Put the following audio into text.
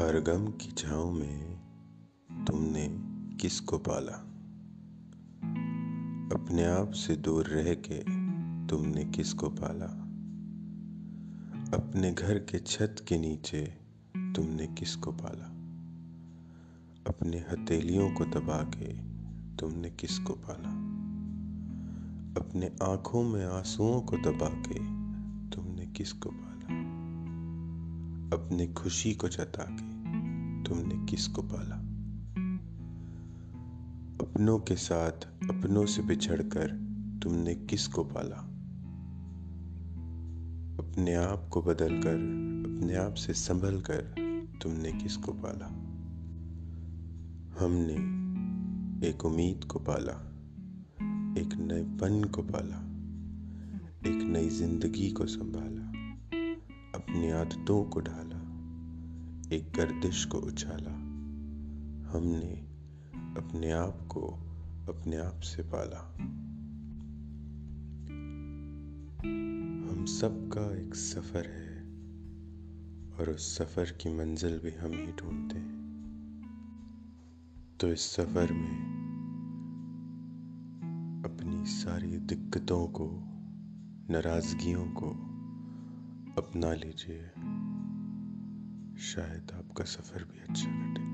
हर गम की छाँव में तुमने किसको पाला? अपने आप से दूर रह के तुमने किसको पाला? अपने घर के छत के नीचे तुमने किसको पाला? अपने हथेलियों को दबा के तुमने किसको पाला? अपने आँखों में आंसुओं को दबा के तुमने किसको पाला? अपने खुशी को जता के तुमने किसको पाला? अपनों के साथ अपनों से बिछड़कर तुमने किसको पाला? अपने आप को बदलकर, अपने आप से संभल कर तुमने किसको पाला? हमने एक उम्मीद को पाला, एक नए पन को पाला, एक नई ज़िंदगी को संभाला। अपनी आदतों को ढाला, एक गर्दिश को उछाला। हमने अपने आप को अपने आप से पाला। हम सबका एक सफ़र है और उस सफ़र की मंजिल भी हम ही ढूंढते हैं। तो इस सफ़र में अपनी सारी दिक्कतों को, नाराजगियों को अपना लीजिए। शायद आपका सफ़र भी अच्छा कटे।